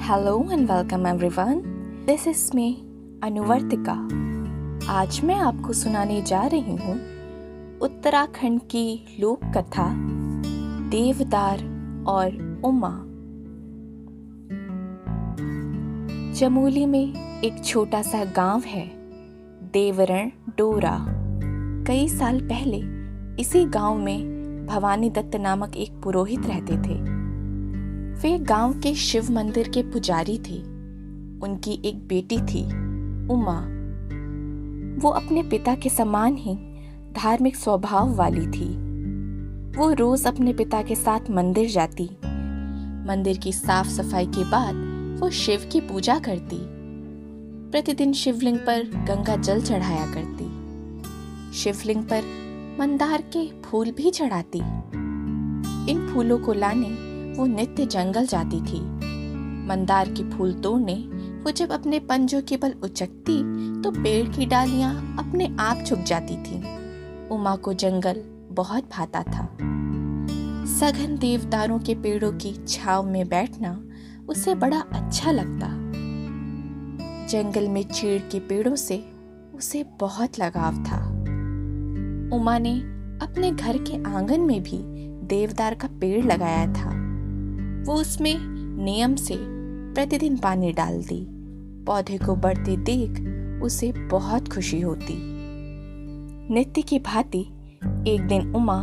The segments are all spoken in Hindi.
Hello and welcome everyone this is me Anuvartika आज मैं आपको सुनाने जा रही हूँ उत्तराखंड की लोक कथा देवदार और उमा। चमोली में एक छोटा सा गाँव है, देवरण डोरा। कई साल पहले इसी गाँव में भवानी दत्त नामक एक पुरोहित रहते थे। वे गाँव के शिव मंदिर के पुजारी थे। उनकी एक बेटी थी, उमा। वो अपने पिता के समान ही धार्मिक स्वभाव वाली थी। वो रोज अपने पिता के साथ मंदिर जाती। मंदिर की साफ़ सफ़ाई के बाद वो शिव की पूजा करती। प्रतिदिन शिवलिंग पर गंगा जल चढ़ाया करती। शिवलिंग पर मंदार के फूल भी चढ़ाती। इन फूलों को लाने वो नित्य जंगल जाती थी। मंदार के फूल तोड़ने वो जब अपने पंजों के बल उचकती तो पेड़ की डालियाँ अपने आप झुक जाती थी। उमा को जंगल बहुत भाता था। सघन देवदारों के पेड़ों की छाव में बैठना उसे बड़ा अच्छा लगता। जंगल में चीड़ के पेड़ों से उसे बहुत लगाव था। उमा ने अपने घर के आँगन में भी देवदार का पेड़ लगाया था। वो उसमें नियम से प्रतिदिन पानी डाल दी पौधे को बढ़ते देख उसे बहुत खुशी होती। नित्य की भांति एक दिन उमा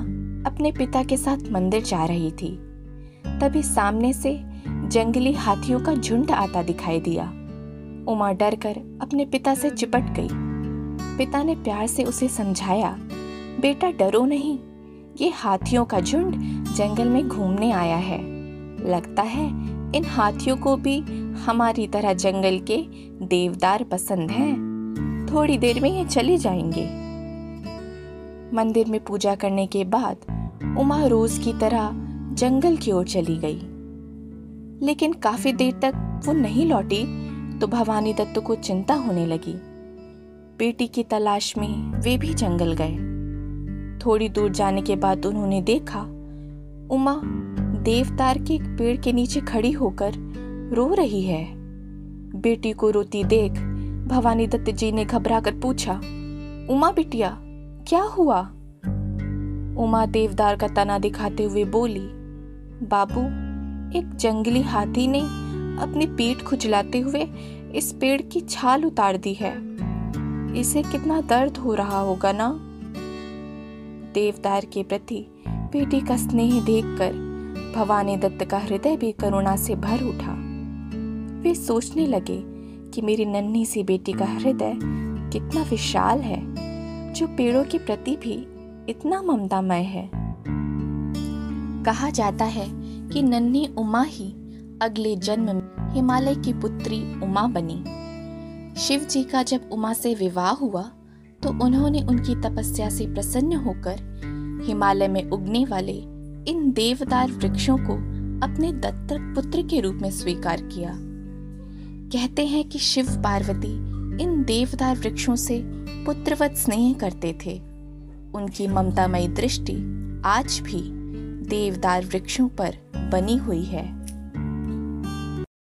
अपने पिता के साथ मंदिर जा रही थी। तभी सामने से जंगली हाथियों का झुंड आता दिखाई दिया। उमा डर कर अपने पिता से चिपट गई। पिता ने प्यार से उसे समझाया, बेटा, डरो नहीं, ये हाथियों का झुंड जंगल में घूमने आया है। लगता है इन हाथियों को भी हमारी तरह जंगल के देवदार पसंद हैं। थोड़ी देर में ये चले जाएँगे। मंदिर में पूजा करने के बाद उमा रोज की तरह जंगल की ओर चली गई। लेकिन काफ़ी देर तक वो नहीं लौटी तो भवानी दत्त को चिंता होने लगी। बेटी की तलाश में वे भी जंगल गए। थोड़ी दूर जाने के बाद उन्होंने देखा, उमा देवदार के एक पेड़ के नीचे खड़ी होकर रो रही है। बेटी को रोती देख भवानी दत्त जी ने घबरा कर पूछा, उमा बिटिया, क्या हुआ? उमा देवदार का तना दिखाते हुए बोली, बाबू, एक जंगली हाथी ने अपनी पीठ खुजलाते हुए इस पेड़ की छाल उतार दी है। इसे कितना दर्द हो रहा होगा ना? देवदार के प्रति बेटी का स्नेह देखकर भवानी दत्त का हृदय भी करुणा से भर उठा। वे सोचने लगे कि मेरी नन्ही सी बेटी का हृदय कितना विशाल है, जो पेड़ों के प्रति भी इतना ममतामय है। कहा जाता है कि नन्ही उमा ही अगले जन्म में हिमालय की पुत्री उमा बनी। शिव जी का जब उमा से विवाह हुआ तो उन्होंने उनकी तपस्या से प्रसन्न होकर हिमालय में उगने वाले इन देवदार वृक्षों को अपने दत्तक पुत्र के रूप में स्वीकार किया। कहते हैं कि शिव पार्वती इन देवदार वृक्षों से पुत्रवत स्नेह करते थे। उनकी ममतामयी दृष्टि आज भी देवदार वृक्षों पर बनी हुई है।